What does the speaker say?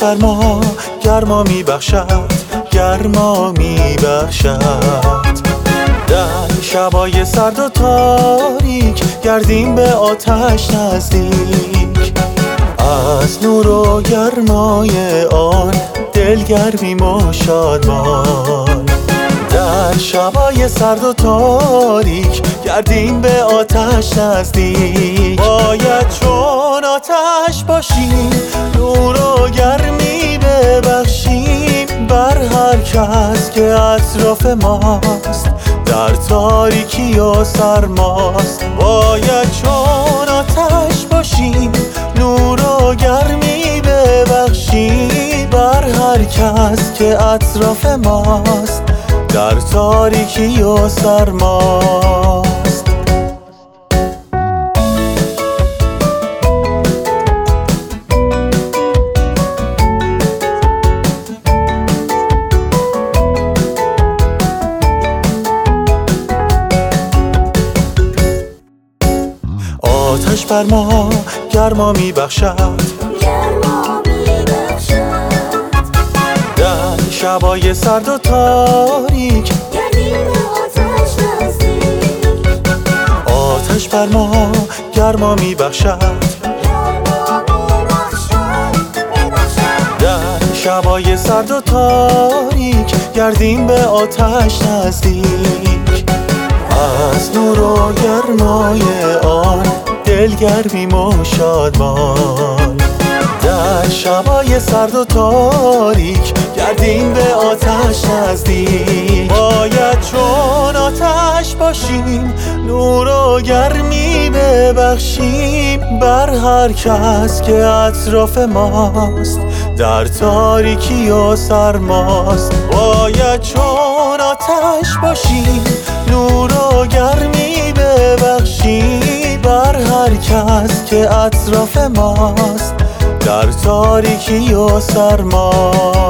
گرما می بخشد گرما می بخشد در شبای سرد و تاریک گردیم به آتش نزدیک. از نور و گرمای آن دلگرمیم و شادمان در شبای سرد و تاریک گردیم به آتش نزدیک. باید چون آتش باشیم کس که اطراف ماست در تاریکی و سرماست. باید چون آتش باشیم نور و گرمی ببخشیم. بر هر کس که اطراف ماست در تاریکی و سرماست. آتش بر ما گرما می بخشد گرما می بخشد در شبای سرد و تاریک آتش بر ما گرما در شبای سرد و تاریک گردیم به آتش نزدیک. از نور و گرمای دلگرمیم و شادمان در شبای سرد و تاریک گردیم به آتش نزدیک. باید چون آتش باشیم نور و گرمی ببخشیم. بر هر کس که اطراف ماست در تاریکی و سرماست. باید چون آتش باشیم نور و گرمی کس که اطراف ماست در تاریکی و سرما.